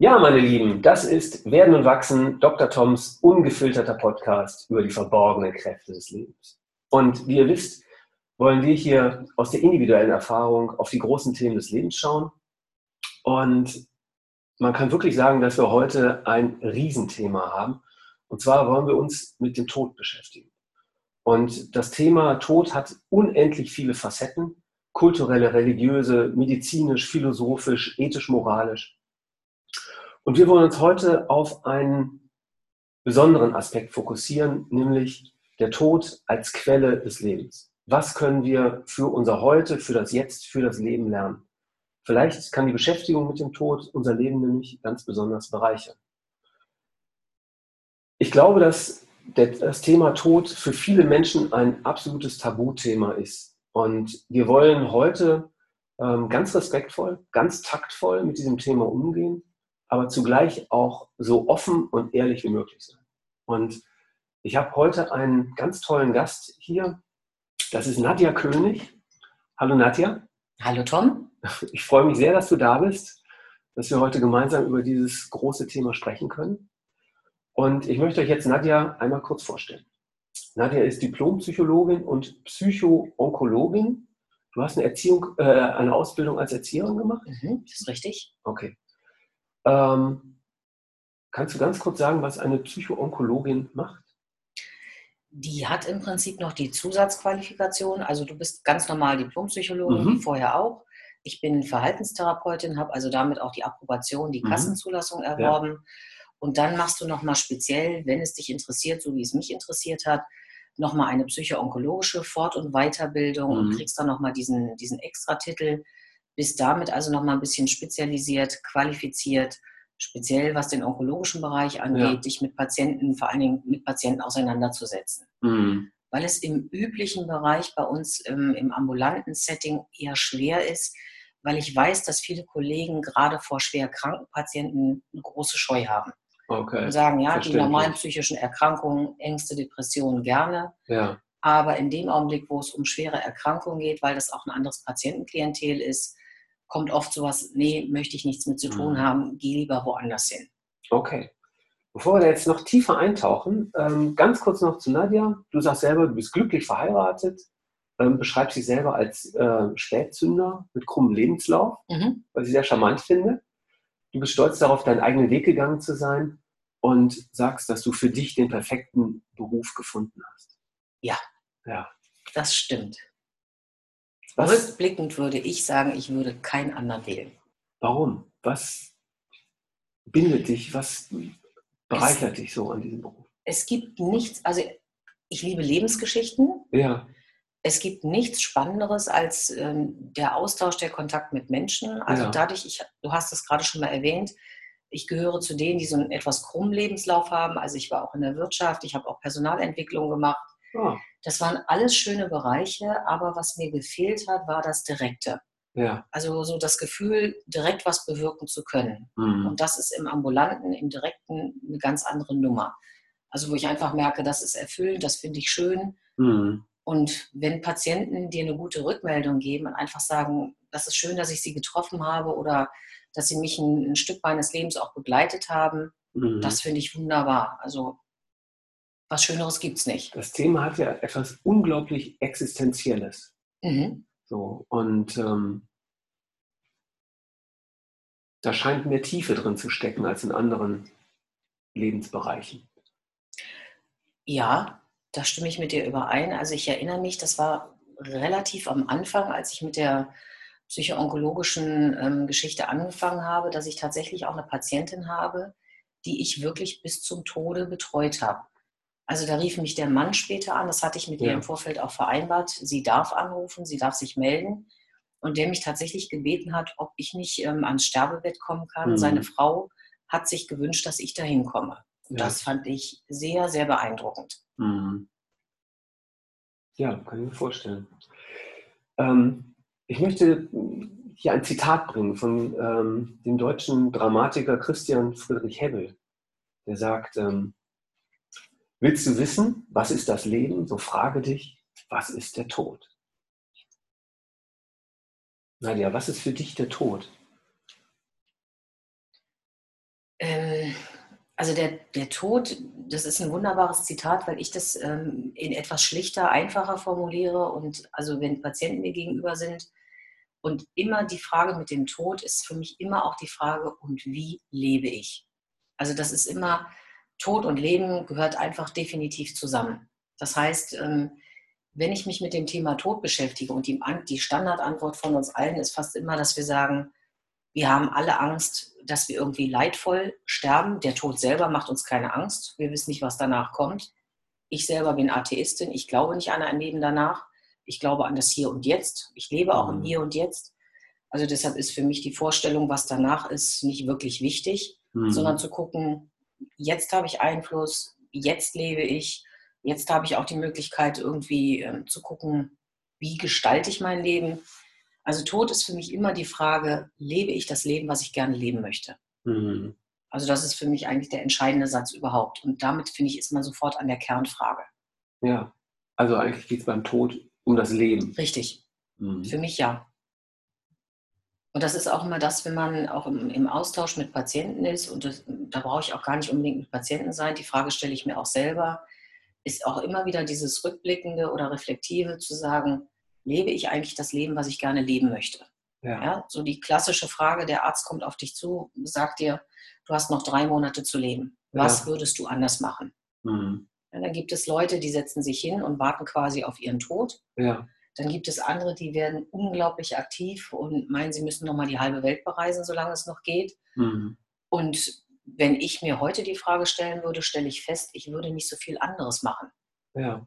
Ja, meine Lieben, das ist Werden und Wachsen, Dr. Toms ungefilterter Podcast über die verborgenen Kräfte des Lebens. Und wie ihr wisst, wollen wir hier aus der individuellen Erfahrung auf die großen Themen des Lebens schauen. Und man kann wirklich sagen, dass wir heute ein Riesenthema haben. Und zwar wollen wir uns mit dem Tod beschäftigen. Und das Thema Tod hat unendlich viele Facetten, kulturelle, religiöse, medizinisch, philosophisch, ethisch, moralisch. Und wir wollen uns heute auf einen besonderen Aspekt fokussieren, nämlich der Tod als Quelle des Lebens. Was können wir für unser Heute, für das Jetzt, für das Leben lernen? Vielleicht kann die Beschäftigung mit dem Tod unser Leben nämlich ganz besonders bereichern. Ich glaube, dass das Thema Tod für viele Menschen ein absolutes Tabuthema ist. Und wir wollen heute ähm, ganz respektvoll, ganz taktvoll mit diesem Thema umgehen aber zugleich auch so offen und ehrlich wie möglich sein. Und ich habe heute einen ganz tollen Gast hier. Das ist Nadja König. Hallo Nadja. Hallo Tom. Ich freue mich sehr, dass du da bist, dass wir heute gemeinsam über dieses große Thema sprechen können. Und ich möchte euch jetzt Nadja einmal kurz vorstellen. Nadja ist Diplompsychologin und Psychoonkologin. Du hast eine Erziehung, äh, eine Ausbildung als Erzieherin gemacht? Mhm, das ist richtig. Okay. Ähm, kannst du ganz kurz sagen, was eine Psychoonkologin macht? Die hat im Prinzip noch die Zusatzqualifikation. Also du bist ganz normal Diplompsychologin, mhm. vorher auch. Ich bin Verhaltenstherapeutin, habe also damit auch die Approbation, die mhm. Kassenzulassung erworben. Ja. Und dann machst du nochmal speziell, wenn es dich interessiert, so wie es mich interessiert hat, nochmal eine psychoonkologische Fort- und Weiterbildung mhm. und kriegst dann nochmal diesen, diesen Extratitel bist damit also noch mal ein bisschen spezialisiert, qualifiziert, speziell was den onkologischen Bereich angeht, ja. dich mit Patienten, vor allen Dingen mit Patienten auseinanderzusetzen. Mhm. Weil es im üblichen Bereich bei uns im, im ambulanten Setting eher schwer ist, weil ich weiß, dass viele Kollegen gerade vor schwer kranken Patienten eine große Scheu haben. Okay. Und sagen, ja, die normalen psychischen Erkrankungen, Ängste, Depressionen gerne. Ja. Aber in dem Augenblick, wo es um schwere Erkrankungen geht, weil das auch ein anderes Patientenklientel ist, kommt oft sowas, nee, möchte ich nichts mit zu tun mhm. haben, geh lieber woanders hin. Okay. Bevor wir da jetzt noch tiefer eintauchen, ähm, ganz kurz noch zu Nadja. Du sagst selber, du bist glücklich verheiratet, ähm, beschreibst dich selber als äh, Spätzünder mit krummem Lebenslauf, mhm. was ich sehr charmant finde. Du bist stolz darauf, deinen eigenen Weg gegangen zu sein und sagst, dass du für dich den perfekten Beruf gefunden hast. Ja, ja. das stimmt. Was? Rückblickend würde ich sagen, ich würde keinen anderen wählen. Warum? Was bindet dich? Was bereichert es, dich so an diesem Beruf? Es gibt nichts, also ich liebe Lebensgeschichten. Ja. Es gibt nichts Spannenderes als ähm, der Austausch, der Kontakt mit Menschen. Also ja. dadurch, ich, du hast es gerade schon mal erwähnt, ich gehöre zu denen, die so einen etwas krummen Lebenslauf haben. Also ich war auch in der Wirtschaft, ich habe auch Personalentwicklung gemacht. Ja. Das waren alles schöne Bereiche, aber was mir gefehlt hat, war das Direkte. Ja. Also so das Gefühl, direkt was bewirken zu können. Mhm. Und das ist im Ambulanten, im Direkten eine ganz andere Nummer. Also wo ich einfach merke, das ist erfüllend, das finde ich schön. Mhm. Und wenn Patienten dir eine gute Rückmeldung geben und einfach sagen, das ist schön, dass ich sie getroffen habe oder dass sie mich ein, ein Stück meines Lebens auch begleitet haben, mhm. das finde ich wunderbar. Also was Schöneres gibt es nicht. Das Thema hat ja etwas unglaublich Existenzielles. Mhm. So, und ähm, da scheint mehr Tiefe drin zu stecken als in anderen Lebensbereichen. Ja, da stimme ich mit dir überein. Also ich erinnere mich, das war relativ am Anfang, als ich mit der psychoonkologischen ähm, Geschichte angefangen habe, dass ich tatsächlich auch eine Patientin habe, die ich wirklich bis zum Tode betreut habe. Also da rief mich der Mann später an, das hatte ich mit ja. ihr im Vorfeld auch vereinbart. Sie darf anrufen, sie darf sich melden. Und der mich tatsächlich gebeten hat, ob ich nicht ähm, ans Sterbebett kommen kann. Mhm. Seine Frau hat sich gewünscht, dass ich dahin komme. Und ja. das fand ich sehr, sehr beeindruckend. Mhm. Ja, kann ich mir vorstellen. Ähm, ich möchte hier ein Zitat bringen von ähm, dem deutschen Dramatiker Christian Friedrich Hebbel. Der sagt, ähm, Willst du wissen, was ist das Leben? So frage dich, was ist der Tod? Nadja, was ist für dich der Tod? Also der, der Tod, das ist ein wunderbares Zitat, weil ich das ähm, in etwas schlichter, einfacher formuliere. Und also wenn Patienten mir gegenüber sind und immer die Frage mit dem Tod ist für mich immer auch die Frage, und wie lebe ich? Also das ist immer, Tod und Leben gehört einfach definitiv zusammen. Das heißt, ähm, wenn ich mich mit dem Thema Tod beschäftige und die, die Standardantwort von uns allen ist fast immer, dass wir sagen, wir haben alle Angst, dass wir irgendwie leidvoll sterben. Der Tod selber macht uns keine Angst. Wir wissen nicht, was danach kommt. Ich selber bin Atheistin. Ich glaube nicht an ein Leben danach. Ich glaube an das Hier und Jetzt. Ich lebe auch im mhm. Hier und Jetzt. Also deshalb ist für mich die Vorstellung, was danach ist, nicht wirklich wichtig, mhm. sondern zu gucken, jetzt habe ich Einfluss, jetzt lebe ich, jetzt habe ich auch die Möglichkeit, irgendwie äh, zu gucken, wie gestalte ich mein Leben also Tod ist für mich immer die Frage, lebe ich das Leben, was ich gerne leben möchte? Mhm. Also das ist für mich eigentlich der entscheidende Satz überhaupt. Und damit, finde ich, ist man sofort an der Kernfrage. Ja, also eigentlich geht es beim Tod um das Leben. Richtig. Mhm. Für mich ja. Und das ist auch immer das, wenn man auch im, im Austausch mit Patienten ist, und das, da brauche ich auch gar nicht unbedingt mit Patienten sein, die Frage stelle ich mir auch selber, ist auch immer wieder dieses Rückblickende oder Reflektive zu sagen, lebe ich eigentlich das Leben, was ich gerne leben möchte? Ja. ja. so die klassische Frage, der Arzt kommt auf dich zu, sagt dir, du hast noch drei Monate zu leben. Was ja. würdest du anders machen? Mhm. Ja, dann gibt es Leute, die setzen sich hin und warten quasi auf ihren Tod. Ja. Dann gibt es andere, die werden unglaublich aktiv und meinen, sie müssen nochmal die halbe Welt bereisen, solange es noch geht. Mhm. Und wenn ich mir heute die Frage stellen würde, stelle ich fest, ich würde nicht so viel anderes machen. Ja.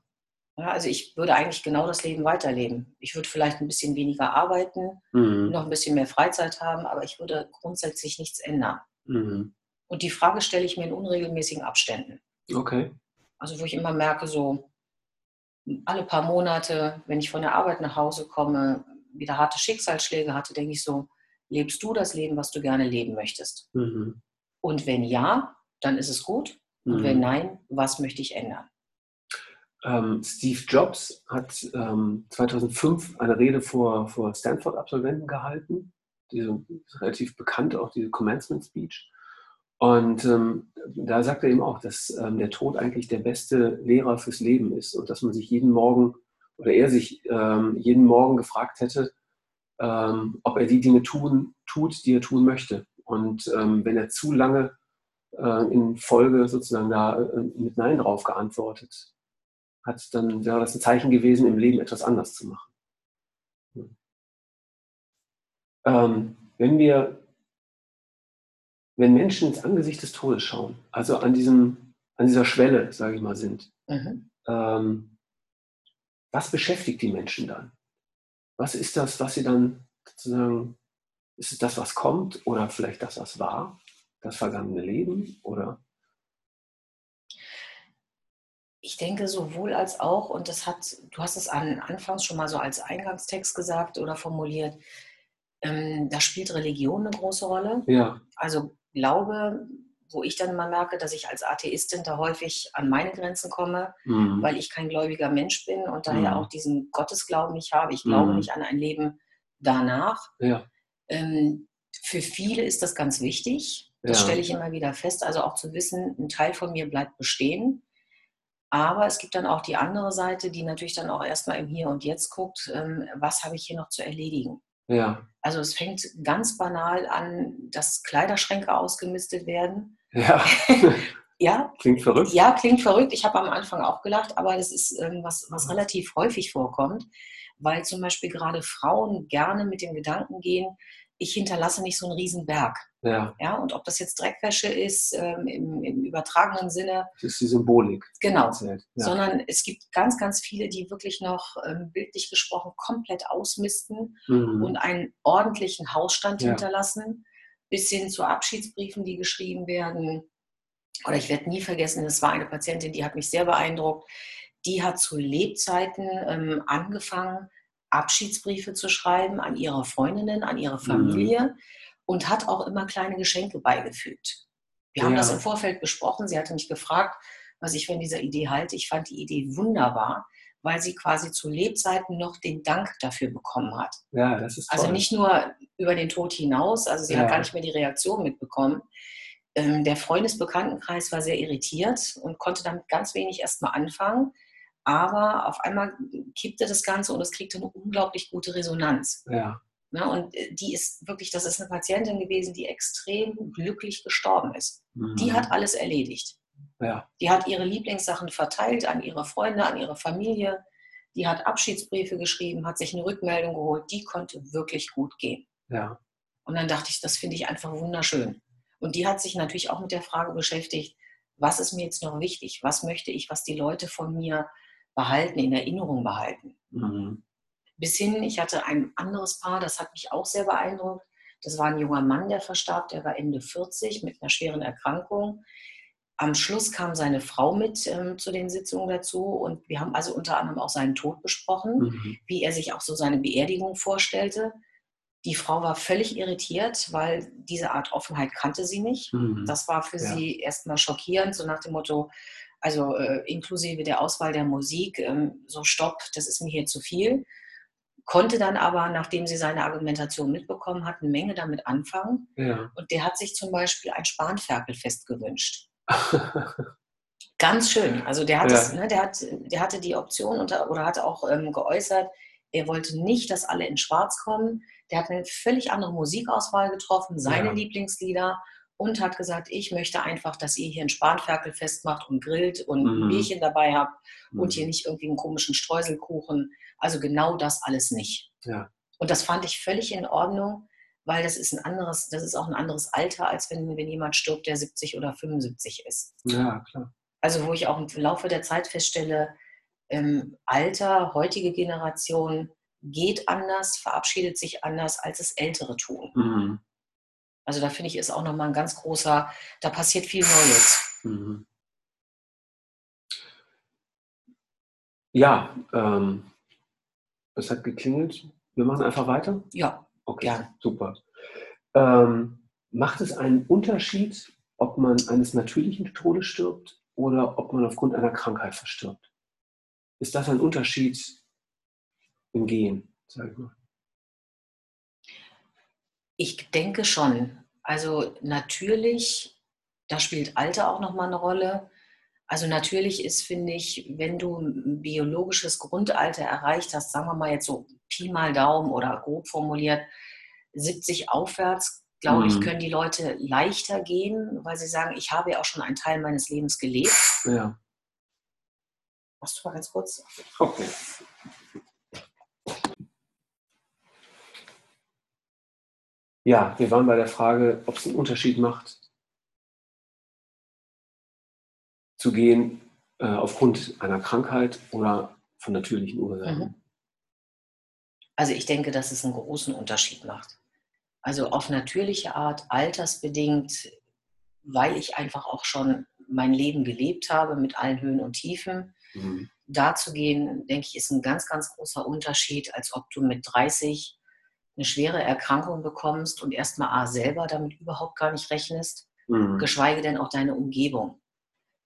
Ja, also ich würde eigentlich genau das Leben weiterleben. Ich würde vielleicht ein bisschen weniger arbeiten, mhm. noch ein bisschen mehr Freizeit haben, aber ich würde grundsätzlich nichts ändern. Mhm. Und die Frage stelle ich mir in unregelmäßigen Abständen. Okay. Also wo ich immer merke, so alle paar Monate, wenn ich von der Arbeit nach Hause komme, wieder harte Schicksalsschläge hatte, denke ich so, lebst du das Leben, was du gerne leben möchtest? Mhm. Und wenn ja, dann ist es gut. Und mhm. wenn nein, was möchte ich ändern? Ähm, Steve Jobs hat ähm, 2005 eine Rede vor, vor Stanford-Absolventen gehalten. Diese ist relativ bekannt, auch diese Commencement Speech. Und ähm, da sagt er eben auch, dass ähm, der Tod eigentlich der beste Lehrer fürs Leben ist und dass man sich jeden Morgen oder er sich ähm, jeden Morgen gefragt hätte, ähm, ob er die Dinge tun, tut, die er tun möchte. Und wenn er zu lange äh, in Folge sozusagen da äh, mit Nein drauf geantwortet hat, dann wäre das ein Zeichen gewesen, im Leben etwas anders zu machen. Ähm, wenn wir, wenn Menschen ins Angesicht des Todes schauen, also an, diesem, an dieser Schwelle, sage ich mal, sind, mhm. ähm, was beschäftigt die Menschen dann? Was ist das, was sie dann sozusagen, ist es das, was kommt oder vielleicht das, was war, das vergangene Leben oder ich denke sowohl als auch, und das hat, du hast es an, anfangs schon mal so als Eingangstext gesagt oder formuliert, ähm, da spielt Religion eine große Rolle. Ja. Also Glaube, wo ich dann mal merke, dass ich als Atheistin da häufig an meine Grenzen komme, mhm. weil ich kein gläubiger Mensch bin und daher mhm. auch diesen Gottesglauben nicht habe. Ich glaube mhm. nicht an ein Leben danach. Ja. Ähm, für viele ist das ganz wichtig. Das ja. stelle ich immer wieder fest. Also auch zu wissen, ein Teil von mir bleibt bestehen. Aber es gibt dann auch die andere Seite, die natürlich dann auch erstmal im Hier und Jetzt guckt, ähm, was habe ich hier noch zu erledigen. Ja. Also es fängt ganz banal an, dass Kleiderschränke ausgemistet werden. Ja. ja. Klingt verrückt. Ja, klingt verrückt. Ich habe am Anfang auch gelacht, aber das ist ähm, was, was relativ häufig vorkommt, weil zum Beispiel gerade Frauen gerne mit dem Gedanken gehen, ich hinterlasse nicht so einen riesen Berg. Ja. ja. Und ob das jetzt Dreckwäsche ist, ähm, im, im, übertragenen Sinne. Das ist die Symbolik. Genau. Ja. Sondern es gibt ganz, ganz viele, die wirklich noch ähm, bildlich gesprochen komplett ausmisten mhm. und einen ordentlichen Hausstand ja. hinterlassen, bis hin zu Abschiedsbriefen, die geschrieben werden. Oder ich werde nie vergessen, das war eine Patientin, die hat mich sehr beeindruckt. Die hat zu Lebzeiten ähm, angefangen, Abschiedsbriefe zu schreiben an ihre Freundinnen, an ihre Familie. Mhm und hat auch immer kleine Geschenke beigefügt. Wir ja. haben das im Vorfeld besprochen. Sie hatte mich gefragt, was ich von dieser Idee halte. Ich fand die Idee wunderbar, weil sie quasi zu Lebzeiten noch den Dank dafür bekommen hat. Ja, das ist also toll. Also nicht nur über den Tod hinaus, also sie ja. hat gar nicht mehr die Reaktion mitbekommen. Ähm, der Freundesbekanntenkreis war sehr irritiert und konnte damit ganz wenig erstmal anfangen. Aber auf einmal kippte das Ganze und es kriegte eine unglaublich gute Resonanz. Ja. Ne, und äh, die ist wirklich, das ist eine Patientin gewesen, die extrem glücklich gestorben ist. Mhm. Die hat alles erledigt. Ja. Die hat ihre Lieblingssachen verteilt an ihre Freunde, an ihre Familie. Die hat Abschiedsbriefe geschrieben, hat sich eine Rückmeldung geholt. Die konnte wirklich gut gehen. Ja. Und dann dachte ich, das finde ich einfach wunderschön. Und die hat sich natürlich auch mit der Frage beschäftigt, was ist mir jetzt noch wichtig? Was möchte ich, was die Leute von mir behalten, in Erinnerung behalten? Mhm. Bis hin, ich hatte ein anderes Paar, das hat mich auch sehr beeindruckt. Das war ein junger Mann, der verstarb, der war Ende 40 mit einer schweren Erkrankung. Am Schluss kam seine Frau mit ähm, zu den Sitzungen dazu und wir haben also unter anderem auch seinen Tod besprochen, mhm. wie er sich auch so seine Beerdigung vorstellte. Die Frau war völlig irritiert, weil diese Art Offenheit kannte sie nicht. Mhm. Das war für ja. sie erstmal schockierend, so nach dem Motto, also äh, inklusive der Auswahl der Musik, ähm, so stopp, das ist mir hier zu viel. Konnte dann aber, nachdem sie seine Argumentation mitbekommen hat, eine Menge damit anfangen. Ja. Und der hat sich zum Beispiel ein Spanferkelfest gewünscht. Ganz schön. Also der, hat ja. das, ne, der, hat, der hatte die Option unter, oder hatte auch ähm, geäußert, er wollte nicht, dass alle in Schwarz kommen. Der hat eine völlig andere Musikauswahl getroffen, seine ja. Lieblingslieder und hat gesagt, ich möchte einfach, dass ihr hier ein Spanferkelfest macht und grillt und mhm. ein Bierchen dabei habt mhm. und hier nicht irgendwie einen komischen Streuselkuchen. Also genau das alles nicht. Ja. Und das fand ich völlig in Ordnung weil das ist ein anderes, das ist auch ein anderes Alter, als wenn, wenn jemand stirbt, der 70 oder 75 ist. Ja, klar. Also wo ich auch im Laufe der Zeit feststelle, ähm, Alter, heutige Generation geht anders, verabschiedet sich anders, als es Ältere tun. Mhm. Also da finde ich, ist auch nochmal ein ganz großer, da passiert viel Neues. Mhm. Ja, ähm, es hat geklingelt. Wir machen einfach weiter. Ja. Okay, ja. super. Ähm, macht es einen Unterschied, ob man eines natürlichen Todes stirbt oder ob man aufgrund einer Krankheit verstirbt? Ist das ein Unterschied im Gehen, sage ich mal? Ich denke schon. Also natürlich, da spielt Alter auch nochmal eine Rolle. Also natürlich ist, finde ich, wenn du ein biologisches Grundalter erreicht hast, sagen wir mal jetzt so Pi mal Daumen oder grob formuliert, 70 aufwärts, glaube mhm. ich, können die Leute leichter gehen, weil sie sagen, ich habe ja auch schon einen Teil meines Lebens gelebt. Ja. Machst du mal ganz kurz? Okay. Ja, wir waren bei der Frage, ob es einen Unterschied macht, zu gehen äh, aufgrund einer Krankheit oder von natürlichen Ursachen. Mhm. Also ich denke, dass es einen großen Unterschied macht. Also auf natürliche Art, altersbedingt, weil ich einfach auch schon mein Leben gelebt habe mit allen Höhen und Tiefen. Mhm. Da zu gehen, denke ich, ist ein ganz, ganz großer Unterschied, als ob du mit 30 eine schwere Erkrankung bekommst und erstmal A selber damit überhaupt gar nicht rechnest, mhm. geschweige denn auch deine Umgebung.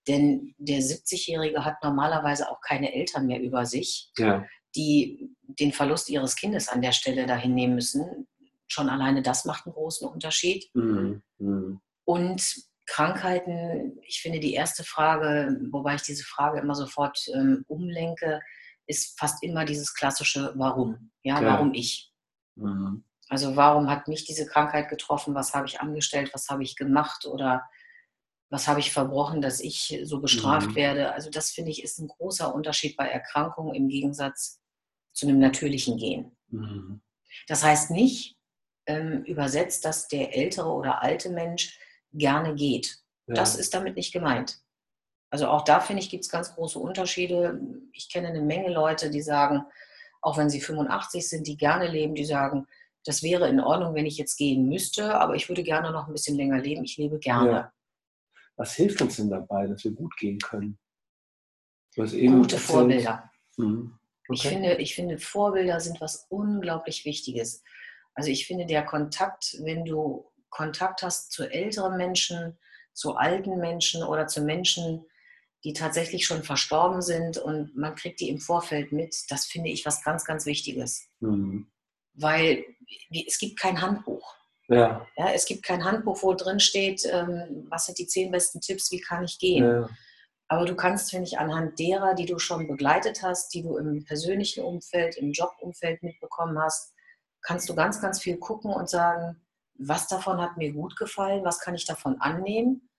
Denn der 70-Jährige hat normalerweise auch keine Eltern mehr über sich, ja. die den Verlust ihres Kindes an der Stelle dahin nehmen müssen. Schon alleine das macht einen großen Unterschied. Mhm. Mhm. Und Krankheiten, ich finde die erste Frage, wobei ich diese Frage immer sofort ähm, umlenke, ist fast immer dieses klassische Warum. Ja, ja. warum ich? Mhm. Also warum hat mich diese Krankheit getroffen? Was habe ich angestellt? Was habe ich gemacht? Oder was habe ich verbrochen, dass ich so bestraft mhm. werde? Also das finde ich ist ein großer Unterschied bei Erkrankungen im Gegensatz zu einem natürlichen Gen. Mhm. Das heißt nicht ähm, übersetzt, dass der ältere oder alte Mensch gerne geht. Ja. Das ist damit nicht gemeint. Also auch da finde ich, gibt es ganz große Unterschiede. Ich kenne eine Menge Leute, die sagen, auch wenn sie 85 sind, die gerne leben, die sagen, das wäre in Ordnung, wenn ich jetzt gehen müsste, aber ich würde gerne noch ein bisschen länger leben. Ich lebe gerne. Ja. Was hilft uns denn dabei, dass wir gut gehen können? Gute erzählt. Vorbilder. Mhm. Okay. Ich, finde, ich finde, Vorbilder sind was unglaublich Wichtiges. Also ich finde, der Kontakt, wenn du Kontakt hast zu älteren Menschen, zu alten Menschen oder zu Menschen, die tatsächlich schon verstorben sind und man kriegt die im Vorfeld mit, das finde ich was ganz, ganz Wichtiges. Mhm. Weil es gibt kein Handbuch. Ja. ja. Es gibt kein Handbuch, wo drin steht, ähm, was sind die zehn besten Tipps, wie kann ich gehen. Ja. Aber du kannst, finde ich, anhand derer, die du schon begleitet hast, die du im persönlichen Umfeld, im Jobumfeld mitbekommen hast, kannst du ganz, ganz viel gucken und sagen, was davon hat mir gut gefallen, was kann ich davon annehmen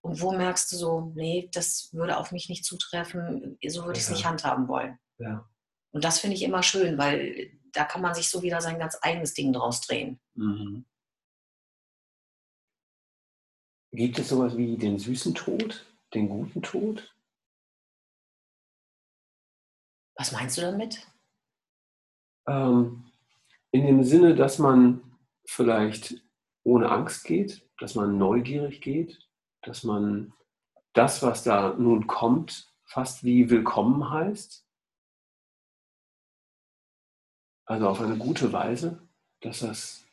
und wo merkst du so, nee, das würde auf mich nicht zutreffen, so würde ich es nicht handhaben wollen. Ja. Und das finde ich immer schön, weil da kann man sich so wieder sein ganz eigenes Ding draus drehen. Mhm. Gibt es sowas wie den süßen Tod, den guten Tod? Was meinst du damit? Ähm, in dem Sinne, dass man vielleicht ohne Angst geht, dass man neugierig geht, dass man das, was da nun kommt, fast wie willkommen heißt. Also auf eine gute Weise, dass das,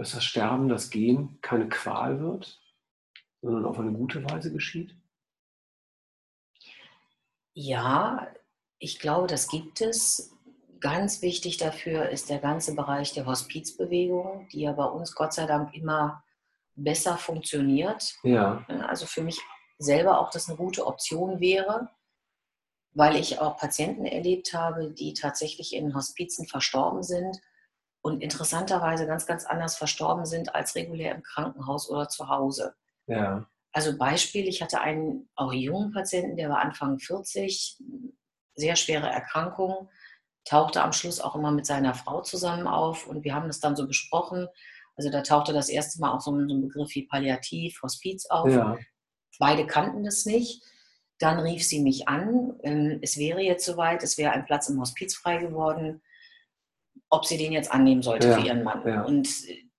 dass das Sterben, das Gehen keine Qual wird, sondern auf eine gute Weise geschieht. Ja, ich glaube, das gibt es. Ganz wichtig dafür ist der ganze Bereich der Hospizbewegung, die ja bei uns Gott sei Dank immer besser funktioniert. Ja. Also für mich selber auch das eine gute Option wäre, weil ich auch Patienten erlebt habe, die tatsächlich in Hospizen verstorben sind und interessanterweise ganz, ganz anders verstorben sind als regulär im Krankenhaus oder zu Hause. Ja. Also Beispiel, ich hatte einen auch jungen Patienten, der war Anfang 40, sehr schwere Erkrankung, tauchte am Schluss auch immer mit seiner Frau zusammen auf und wir haben das dann so besprochen. Also da tauchte das erste Mal auch so ein, so ein Begriff wie Palliativ, Hospiz auf. Ja. Beide kannten das nicht. Dann rief sie mich an, ähm, es wäre jetzt soweit, es wäre ein Platz im Hospiz frei geworden, ob sie den jetzt annehmen sollte ja. für ihren Mann. Ja. Und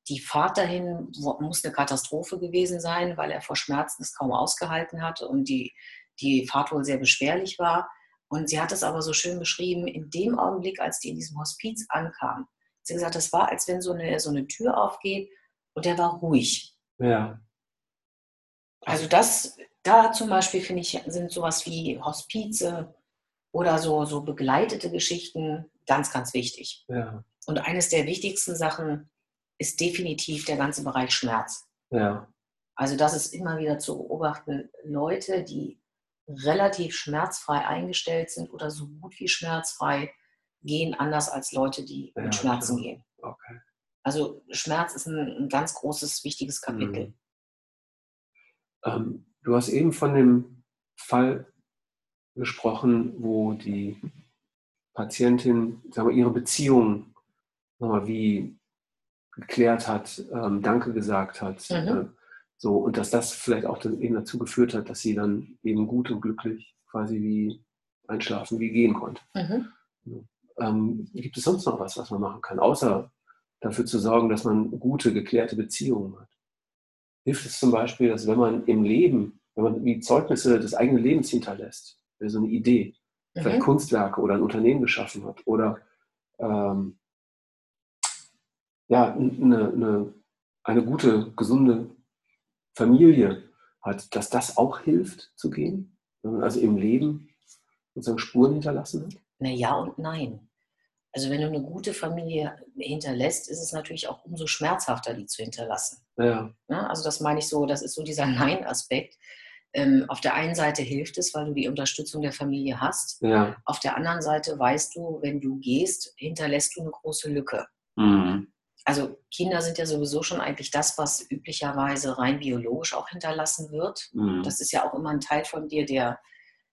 die Fahrt dahin muss eine Katastrophe gewesen sein, weil er vor Schmerzen es kaum ausgehalten hat und die, die Fahrt wohl sehr beschwerlich war. Und sie hat es aber so schön beschrieben, in dem Augenblick, als die in diesem Hospiz ankam, sie hat gesagt, das war, als wenn so eine, so eine Tür aufgeht und der war ruhig. Ja. Also das, da zum Beispiel finde ich, sind sowas wie Hospize oder so, so begleitete Geschichten ganz, ganz wichtig. Ja. Und eines der wichtigsten Sachen ist definitiv der ganze Bereich Schmerz. Ja. Also das ist immer wieder zu beobachten, Leute, die relativ schmerzfrei eingestellt sind oder so gut wie schmerzfrei, gehen anders als Leute, die ja, mit Schmerzen klar. gehen. Okay. Also Schmerz ist ein, ein ganz großes, wichtiges Kapitel. Mhm. Ähm, du hast eben von dem Fall gesprochen, wo die Patientin sagen wir, ihre Beziehung mal, wie geklärt hat, ähm, Danke gesagt hat. Mhm. Äh, so, und dass das vielleicht auch dann eben dazu geführt hat, dass sie dann eben gut und glücklich quasi wie einschlafen, wie gehen konnte. Mhm. Ähm, gibt es sonst noch was, was man machen kann, außer dafür zu sorgen, dass man gute, geklärte Beziehungen hat? Hilft es zum Beispiel, dass wenn man im Leben, wenn man wie Zeugnisse des eigenen Lebens hinterlässt, so eine Idee, mhm. vielleicht Kunstwerke oder ein Unternehmen geschaffen hat oder ähm, ja, eine, eine, eine gute, gesunde Familie hat, dass das auch hilft zu gehen? Wenn man also im Leben sozusagen Spuren hinterlassen hat? Na ja und nein. Also wenn du eine gute Familie hinterlässt, ist es natürlich auch umso schmerzhafter, die zu hinterlassen. Ja. ja also das meine ich so, das ist so dieser Nein-Aspekt. Ähm, auf der einen Seite hilft es, weil du die Unterstützung der Familie hast. Ja. Auf der anderen Seite weißt du, wenn du gehst, hinterlässt du eine große Lücke. Mhm also Kinder sind ja sowieso schon eigentlich das, was üblicherweise rein biologisch auch hinterlassen wird. Mhm. Das ist ja auch immer ein Teil von dir, der,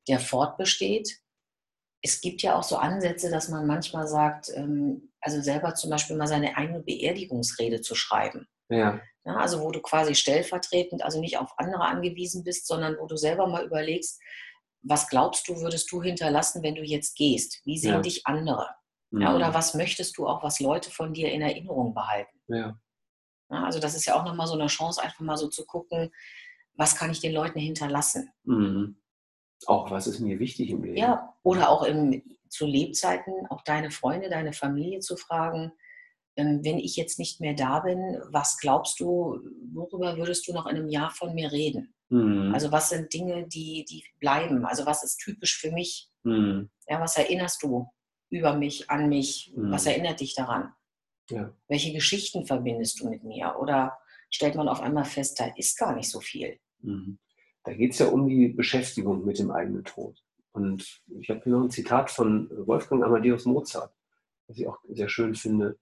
der fortbesteht. Es gibt ja auch so Ansätze, dass man manchmal sagt, ähm, also selber zum Beispiel mal seine eigene Beerdigungsrede zu schreiben. Ja. ja. Also wo du quasi stellvertretend, also nicht auf andere angewiesen bist, sondern wo du selber mal überlegst, was glaubst du, würdest du hinterlassen, wenn du jetzt gehst? Wie sehen ja. dich andere? Ja, oder mhm. was möchtest du auch, was Leute von dir in Erinnerung behalten? Ja. ja also das ist ja auch nochmal so eine Chance, einfach mal so zu gucken, was kann ich den Leuten hinterlassen? Mhm. Auch was ist mir wichtig im Leben? Ja, oder auch im, zu Lebzeiten auch deine Freunde, deine Familie zu fragen, ähm, wenn ich jetzt nicht mehr da bin, was glaubst du, worüber würdest du noch in einem Jahr von mir reden? Mhm. Also was sind Dinge, die, die bleiben? Also was ist typisch für mich? Mhm. Ja, was erinnerst du über mich, an mich? Mhm. Was erinnert dich daran? Ja. Welche Geschichten verbindest du mit mir? Oder stellt man auf einmal fest, da ist gar nicht so viel? Mhm. Da geht es ja um die Beschäftigung mit dem eigenen Tod. Und ich habe hier noch ein Zitat von Wolfgang Amadeus Mozart, das ich auch sehr schön finde.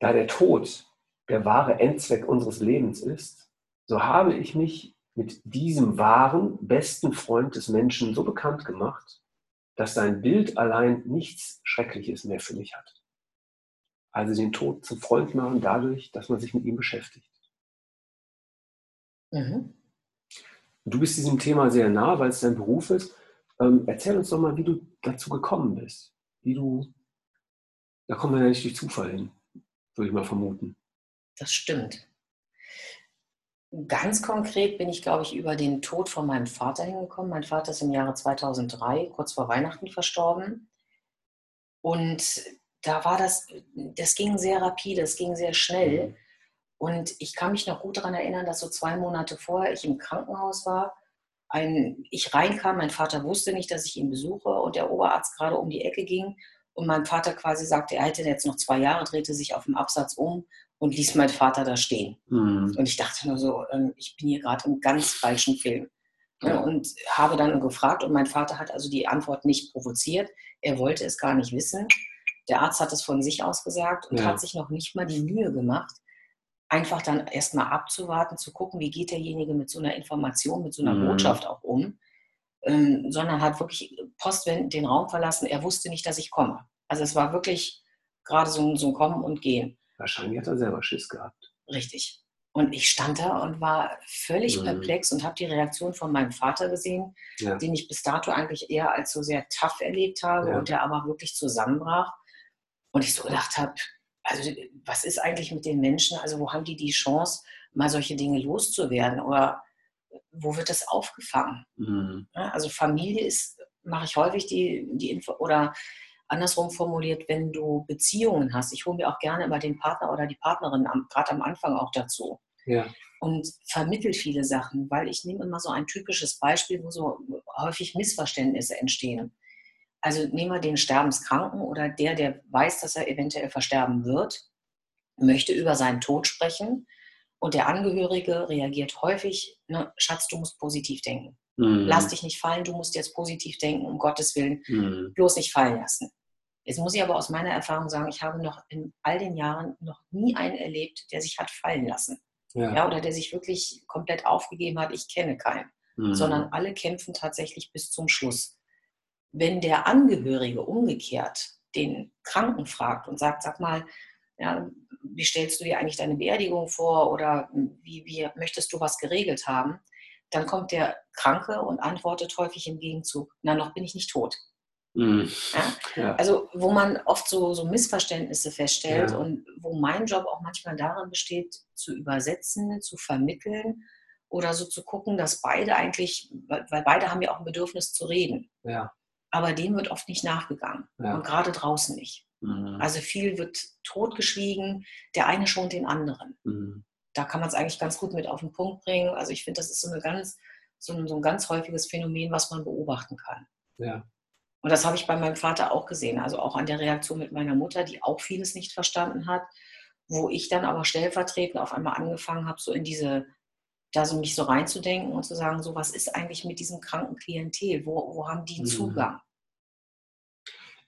Da der Tod der wahre Endzweck unseres Lebens ist, so habe ich mich mit diesem wahren, besten Freund des Menschen so bekannt gemacht, dass sein Bild allein nichts Schreckliches mehr für mich hat. Also den Tod zum Freund machen dadurch, dass man sich mit ihm beschäftigt. Mhm. Du bist diesem Thema sehr nah, weil es dein Beruf ist. Ähm, erzähl uns doch mal, wie du dazu gekommen bist. Wie du, da kommen wir ja nicht durch Zufall hin, würde ich mal vermuten. Das stimmt. Ganz konkret bin ich, glaube ich, über den Tod von meinem Vater hingekommen. Mein Vater ist im Jahre 2003, kurz vor Weihnachten, verstorben. Und da war das, das ging sehr rapide, es ging sehr schnell. Mhm. Und ich kann mich noch gut daran erinnern, dass so zwei Monate vorher ich im Krankenhaus war, ein, ich reinkam, mein Vater wusste nicht, dass ich ihn besuche und der Oberarzt gerade um die Ecke ging und mein Vater quasi sagte, er hätte jetzt noch zwei Jahre, drehte sich auf dem Absatz um und ließ meinen Vater da stehen. Mhm. Und ich dachte nur so, ähm, ich bin hier gerade im ganz falschen Film. Ja. Und habe dann gefragt und mein Vater hat also die Antwort nicht provoziert. Er wollte es gar nicht wissen. Der Arzt hat es von sich aus gesagt und ja. hat sich noch nicht mal die Mühe gemacht, einfach dann erstmal abzuwarten, zu gucken, wie geht derjenige mit so einer Information, mit so einer mhm. Botschaft auch um, ähm, sondern hat wirklich postwendend den Raum verlassen. Er wusste nicht, dass ich komme. Also es war wirklich gerade so, so ein Kommen und Gehen. Wahrscheinlich hat er selber Schiss gehabt. Richtig. Und ich stand da und war völlig mhm. perplex und habe die Reaktion von meinem Vater gesehen, ja. den ich bis dato eigentlich eher als so sehr tough erlebt habe ja. und der aber wirklich zusammenbrach. Und ich so gedacht habe, also was ist eigentlich mit den Menschen? Also wo haben die die Chance, mal solche Dinge loszuwerden? Oder wo wird das aufgefangen? Mhm. Also Familie ist, mache ich häufig die, die Info oder andersrum formuliert, wenn du Beziehungen hast, ich hole mir auch gerne immer den Partner oder die Partnerin gerade am Anfang auch dazu. Ja. Und vermittelt viele Sachen, weil ich nehme immer so ein typisches Beispiel, wo so häufig Missverständnisse entstehen. Also nehmen wir den Sterbenskranken oder der, der weiß, dass er eventuell versterben wird, möchte über seinen Tod sprechen und der Angehörige reagiert häufig, ne, Schatz, du musst positiv denken. Mhm. Lass dich nicht fallen, du musst jetzt positiv denken, um Gottes Willen, mhm. bloß nicht fallen lassen. Jetzt muss ich aber aus meiner Erfahrung sagen, ich habe noch in all den Jahren noch nie einen erlebt, der sich hat fallen lassen. Ja. ja oder der sich wirklich komplett aufgegeben hat, ich kenne keinen. Mhm. Sondern alle kämpfen tatsächlich bis zum Schluss. Wenn der Angehörige umgekehrt den Kranken fragt und sagt, sag mal, ja, wie stellst du dir eigentlich deine Beerdigung vor oder wie, wie möchtest du was geregelt haben, dann kommt der Kranke und antwortet häufig im Gegenzug, na, noch bin ich nicht tot. Mhm. Ja? Ja. Also wo man oft so, so Missverständnisse feststellt ja. und wo mein Job auch manchmal darin besteht, zu übersetzen, zu vermitteln oder so zu gucken, dass beide eigentlich, weil beide haben ja auch ein Bedürfnis zu reden. Aber dem wird oft nicht nachgegangen und gerade draußen nicht. Mhm. Also viel wird totgeschwiegen, der eine schont den anderen. Mhm da kann man es eigentlich ganz gut mit auf den Punkt bringen. Also ich finde, das ist so, eine ganz, so, ein, so ein ganz häufiges Phänomen, was man beobachten kann. Ja. Und das habe ich bei meinem Vater auch gesehen. Also auch an der Reaktion mit meiner Mutter, die auch vieles nicht verstanden hat, wo ich dann aber stellvertretend auf einmal angefangen habe, so in diese, da so mich so reinzudenken und zu sagen, so was ist eigentlich mit diesem kranken Klientel? Wo, wo haben die mhm. Zugang?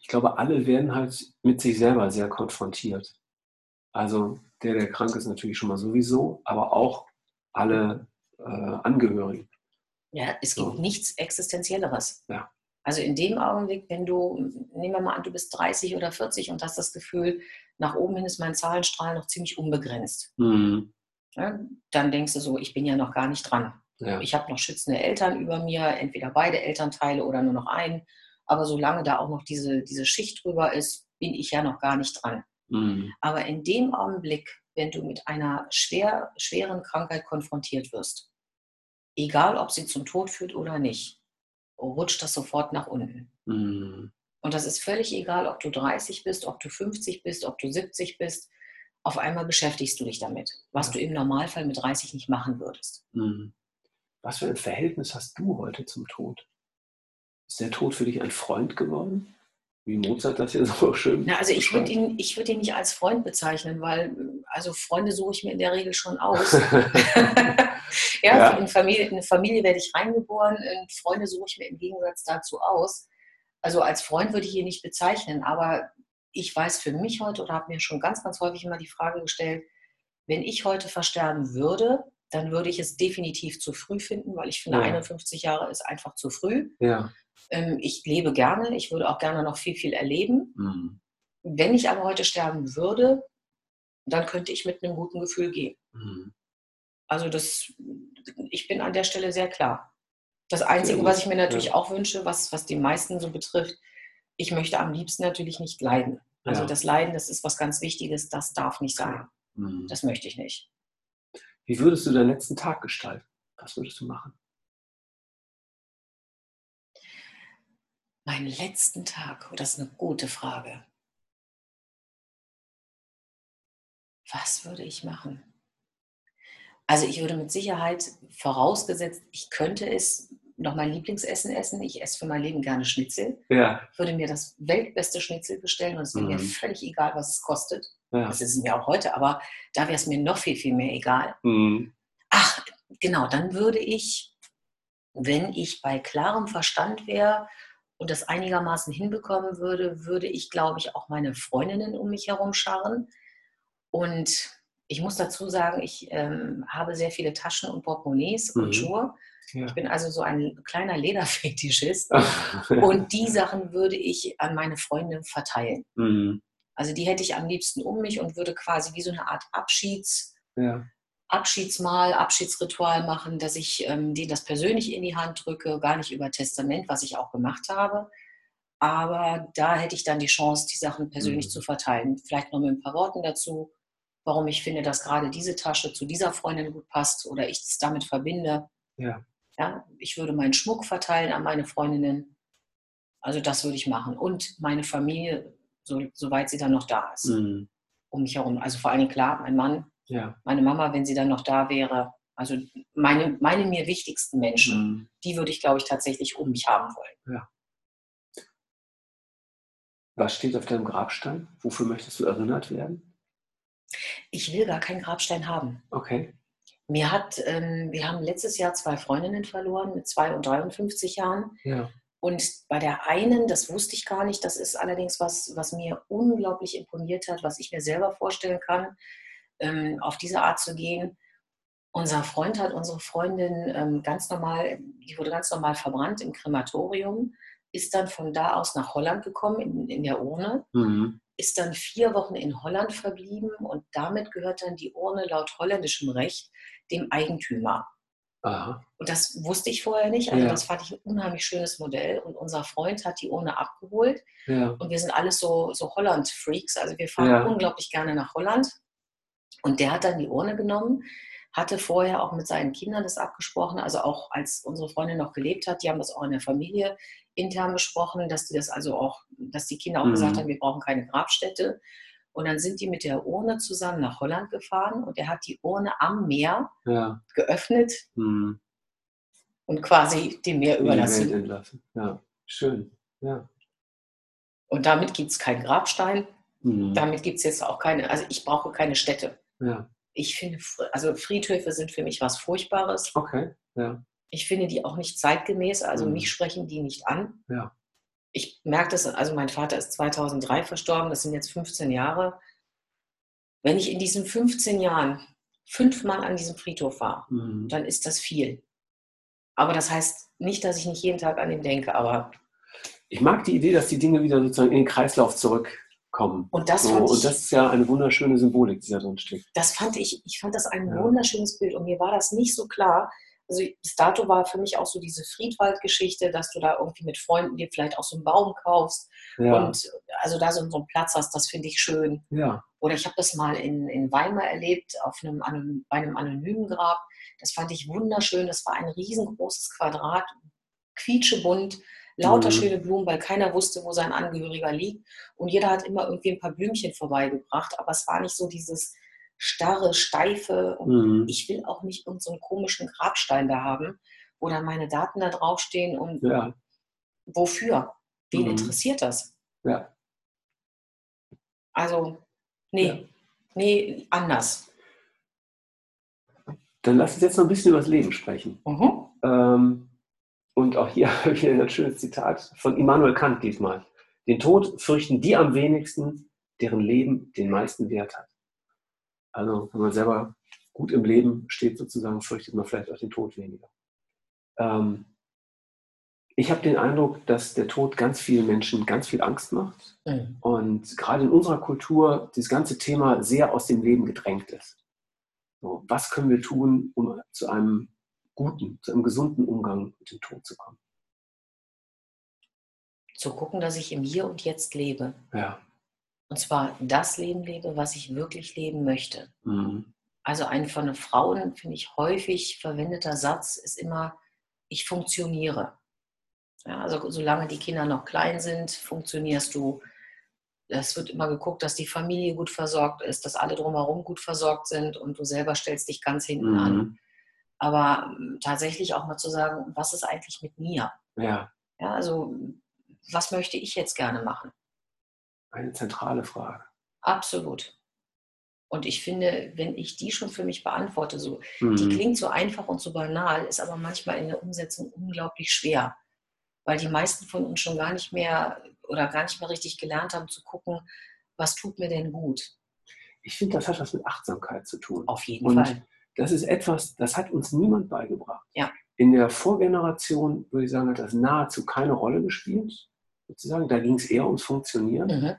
Ich glaube, alle werden halt mit sich selber sehr konfrontiert. Also der, der krank ist, natürlich schon mal sowieso, aber auch alle äh, Angehörigen. Ja, es gibt so. nichts Existenzielleres. Ja. Also in dem Augenblick, wenn du, nehmen wir mal an, du bist 30 oder 40 und hast das Gefühl, nach oben hin ist mein Zahlenstrahl noch ziemlich unbegrenzt. Mhm. Ja, dann denkst du so, ich bin ja noch gar nicht dran. Ja. Ich habe noch schützende Eltern über mir, entweder beide Elternteile oder nur noch einen. Aber solange da auch noch diese, diese Schicht drüber ist, bin ich ja noch gar nicht dran. Mhm. Aber in dem Augenblick, wenn du mit einer schwer, schweren Krankheit konfrontiert wirst, egal ob sie zum Tod führt oder nicht, rutscht das sofort nach unten. Mhm. Und das ist völlig egal, ob du 30 bist, ob du 50 bist, ob du 70 bist. Auf einmal beschäftigst du dich damit, was ja. du im Normalfall mit 30 nicht machen würdest. Mhm. Was für ein Verhältnis hast du heute zum Tod? Ist der Tod für dich ein Freund geworden? Wie Mozart das hier so schön. Na, also ich würde ihn, ich würd ihn nicht als Freund bezeichnen, weil also Freunde suche ich mir in der Regel schon aus. ja, ja. In, Familie, in eine Familie werde ich reingeboren, Freunde suche ich mir im Gegensatz dazu aus. Also als Freund würde ich ihn nicht bezeichnen, aber ich weiß für mich heute oder habe mir schon ganz, ganz häufig immer die Frage gestellt, wenn ich heute versterben würde, dann würde ich es definitiv zu früh finden, weil ich finde, ja. 51 Jahre ist einfach zu früh. Ja. Ähm, ich lebe gerne, ich würde auch gerne noch viel, viel erleben. Mhm. Wenn ich aber heute sterben würde, dann könnte ich mit einem guten Gefühl gehen. Mhm. Also das, ich bin an der Stelle sehr klar. Das Einzige, was ich mir natürlich ja. auch wünsche, was, was die meisten so betrifft, ich möchte am liebsten natürlich nicht leiden. Also ja. das Leiden, das ist was ganz Wichtiges, das darf nicht sein. Mhm. Das möchte ich nicht. Wie würdest du deinen letzten Tag gestalten? Was würdest du machen? Meinen letzten Tag, oh, das ist eine gute Frage. Was würde ich machen? Also ich würde mit Sicherheit, vorausgesetzt, ich könnte es, noch mein Lieblingsessen essen. Ich esse für mein Leben gerne Schnitzel. Ja. Würde mir das weltbeste Schnitzel bestellen und es wäre mhm. mir völlig egal, was es kostet. Ja. Das ist es mir auch heute, aber da wäre es mir noch viel, viel mehr egal. Mhm. Ach, genau, dann würde ich, wenn ich bei klarem Verstand wäre und das einigermaßen hinbekommen würde, würde ich, glaube ich, auch meine Freundinnen um mich herum scharren. Und ich muss dazu sagen, ich ähm, habe sehr viele Taschen und Portemonnaies mhm. und Schuhe. Ja. Ich bin also so ein kleiner Lederfetischist. und die Sachen würde ich an meine Freunde verteilen. Mhm. Also die hätte ich am liebsten um mich und würde quasi wie so eine Art Abschieds, ja. Abschiedsmahl, Abschiedsritual machen, dass ich ähm, denen das persönlich in die Hand drücke, gar nicht über Testament, was ich auch gemacht habe. Aber da hätte ich dann die Chance, die Sachen persönlich mhm. zu verteilen. Vielleicht noch mit ein paar Worten dazu, warum ich finde, dass gerade diese Tasche zu dieser Freundin gut passt oder ich es damit verbinde. Ja. Ja, ich würde meinen Schmuck verteilen an meine Freundinnen. Also das würde ich machen. Und meine Familie so, soweit sie dann noch da ist. Mhm. Um mich herum. Also vor allem klar, mein Mann, ja. meine Mama, wenn sie dann noch da wäre. Also meine, meine mir wichtigsten Menschen, mhm. die würde ich, glaube ich, tatsächlich um mich haben wollen. Ja. Was steht auf deinem Grabstein? Wofür möchtest du erinnert werden? Ich will gar keinen Grabstein haben. Okay. Mir hat, ähm, wir haben letztes Jahr zwei Freundinnen verloren mit zwei und 53 Jahren. Ja. Und bei der einen, das wusste ich gar nicht, das ist allerdings was, was mir unglaublich imponiert hat, was ich mir selber vorstellen kann, ähm, auf diese Art zu gehen. Unser Freund hat unsere Freundin ähm, ganz normal, die wurde ganz normal verbrannt im Krematorium, ist dann von da aus nach Holland gekommen, in, in der Urne, mhm. ist dann vier Wochen in Holland verblieben und damit gehört dann die Urne laut holländischem Recht dem Eigentümer. Aha. Und das wusste ich vorher nicht. Also ja. das fand ich ein unheimlich schönes Modell. Und unser Freund hat die Urne abgeholt. Ja. Und wir sind alles so, so Holland-Freaks. Also wir fahren ja. unglaublich gerne nach Holland. Und der hat dann die Urne genommen, hatte vorher auch mit seinen Kindern das abgesprochen. Also auch als unsere Freundin noch gelebt hat, die haben das auch in der Familie intern besprochen, dass die das also auch, dass die Kinder auch mhm. gesagt haben, wir brauchen keine Grabstätte. Und dann sind die mit der Urne zusammen nach Holland gefahren und er hat die Urne am Meer ja. geöffnet mhm. und quasi dem Meer überlassen. Ja, schön. Ja. Und damit gibt es keinen Grabstein. Mhm. Damit gibt es jetzt auch keine, also ich brauche keine Städte. Ja. Ich finde, also Friedhöfe sind für mich was Furchtbares. Okay, ja. Ich finde die auch nicht zeitgemäß, also mhm. mich sprechen die nicht an. Ja ich merke das, also mein Vater ist 2003 verstorben, das sind jetzt 15 Jahre. Wenn ich in diesen 15 Jahren fünfmal an diesem Friedhof war, mhm. dann ist das viel. Aber das heißt nicht, dass ich nicht jeden Tag an ihn denke, aber. Ich mag die Idee, dass die Dinge wieder sozusagen in den Kreislauf zurückkommen. Und das, so, und das ist ja eine wunderschöne Symbolik, die da drin steckt. Das fand ich, ich fand das ein ja. wunderschönes Bild und mir war das nicht so klar, also bis dato war für mich auch so diese Friedwald-Geschichte, dass du da irgendwie mit Freunden dir vielleicht auch so einen Baum kaufst ja. und also da so, so einen Platz hast, das finde ich schön. Ja. Oder ich habe das mal in, in Weimar erlebt, auf einem, bei einem anonymen Grab. Das fand ich wunderschön. Das war ein riesengroßes Quadrat, quietschebunt, lauter mhm. schöne Blumen, weil keiner wusste, wo sein Angehöriger liegt. Und jeder hat immer irgendwie ein paar Blümchen vorbeigebracht, aber es war nicht so dieses starre, steife. Und mhm. ich will auch nicht irgendeinen so komischen Grabstein da haben, wo dann meine Daten da draufstehen und ja. wofür? Wen mhm. interessiert das? Ja. Also, nee, ja. nee, anders. Dann lass uns jetzt noch ein bisschen über das Leben sprechen. Mhm. Ähm, und auch hier habe ich ein schönes Zitat von Immanuel Kant diesmal. Den Tod fürchten die am wenigsten, deren Leben den meisten Wert hat. Also, wenn man selber gut im Leben steht, sozusagen, fürchtet man vielleicht auch den Tod weniger. Ähm, ich habe den Eindruck, dass der Tod ganz vielen Menschen ganz viel Angst macht mhm. und gerade in unserer Kultur das ganze Thema sehr aus dem Leben gedrängt ist. So, was können wir tun, um zu einem guten, zu einem gesunden Umgang mit dem Tod zu kommen? Zu gucken, dass ich im Hier und Jetzt lebe. Ja. Und zwar das Leben lebe, was ich wirklich leben möchte. Mhm. Also ein von Frauen, finde ich, häufig verwendeter Satz ist immer, ich funktioniere. Ja, also solange die Kinder noch klein sind, funktionierst du. Es wird immer geguckt, dass die Familie gut versorgt ist, dass alle drumherum gut versorgt sind und du selber stellst dich ganz hinten mhm. an. Aber ähm, tatsächlich auch mal zu sagen, was ist eigentlich mit mir? Ja. Ja, also was möchte ich jetzt gerne machen? Eine zentrale Frage. Absolut. Und ich finde, wenn ich die schon für mich beantworte, so, mhm. die klingt so einfach und so banal, ist aber manchmal in der Umsetzung unglaublich schwer weil die meisten von uns schon gar nicht mehr oder gar nicht mehr richtig gelernt haben zu gucken, was tut mir denn gut. Ich finde, das hat was mit Achtsamkeit zu tun. Auf jeden Und Fall. Das ist etwas, das hat uns niemand beigebracht. Ja. In der Vorgeneration, würde ich sagen, hat das nahezu keine Rolle gespielt. Sozusagen. Da ging es eher ums Funktionieren. Mhm.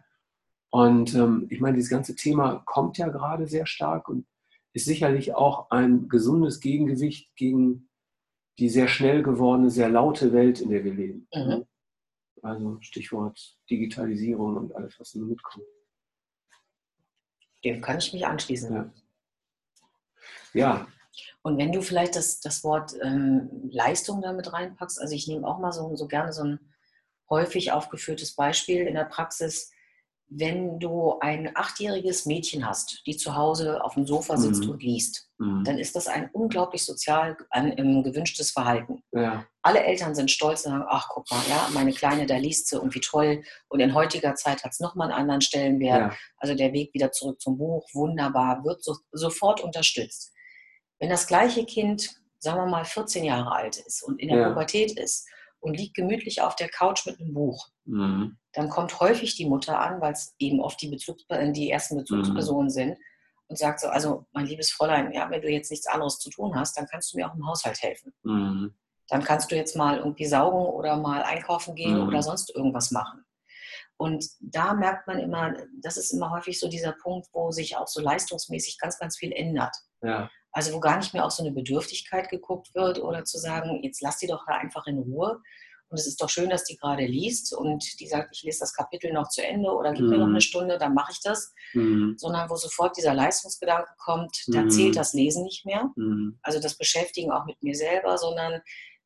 Und ähm, ich meine, dieses ganze Thema kommt ja gerade sehr stark und ist sicherlich auch ein gesundes Gegengewicht gegen die sehr schnell gewordene, sehr laute Welt, in der wir leben. Mhm. Also Stichwort Digitalisierung und alles, was damit mitkommt. Dem kann ich mich anschließen. Ja. Ja. Und wenn du vielleicht das, das Wort ähm, Leistung damit reinpackst, also ich nehme auch mal so, so gerne so ein häufig aufgeführtes Beispiel in der Praxis, wenn du ein achtjähriges Mädchen hast, die zu Hause auf dem Sofa sitzt mhm. und liest, mhm. dann ist das ein unglaublich sozial ein, ein gewünschtes Verhalten. Ja. Alle Eltern sind stolz und sagen, ach guck mal, ja, meine Kleine, da liest sie und wie toll. Und in heutiger Zeit hat es nochmal einen anderen Stellenwert. Ja. Also der Weg wieder zurück zum Buch, wunderbar, wird so, sofort unterstützt. Wenn das gleiche Kind, sagen wir mal, 14 Jahre alt ist und in der ja. Pubertät ist und liegt gemütlich auf der Couch mit einem Buch, mhm. Dann kommt häufig die Mutter an, weil es eben oft die, Bezugs die ersten Bezugspersonen mhm. sind und sagt so, also mein liebes Fräulein, ja, wenn du jetzt nichts anderes zu tun hast, dann kannst du mir auch im Haushalt helfen. Mhm. Dann kannst du jetzt mal irgendwie saugen oder mal einkaufen gehen mhm. oder sonst irgendwas machen. Und da merkt man immer, das ist immer häufig so dieser Punkt, wo sich auch so leistungsmäßig ganz, ganz viel ändert. Ja. Also wo gar nicht mehr auf so eine Bedürftigkeit geguckt wird oder zu sagen, jetzt lass die doch da einfach in Ruhe. Und es ist doch schön, dass die gerade liest und die sagt, ich lese das Kapitel noch zu Ende oder gib mhm. mir noch eine mhm. Stunde, dann mache ich das. Mhm. Sondern wo sofort dieser Leistungsgedanke kommt, da mhm. zählt das Lesen nicht mehr. Mhm. Also das Beschäftigen auch mit mir selber, sondern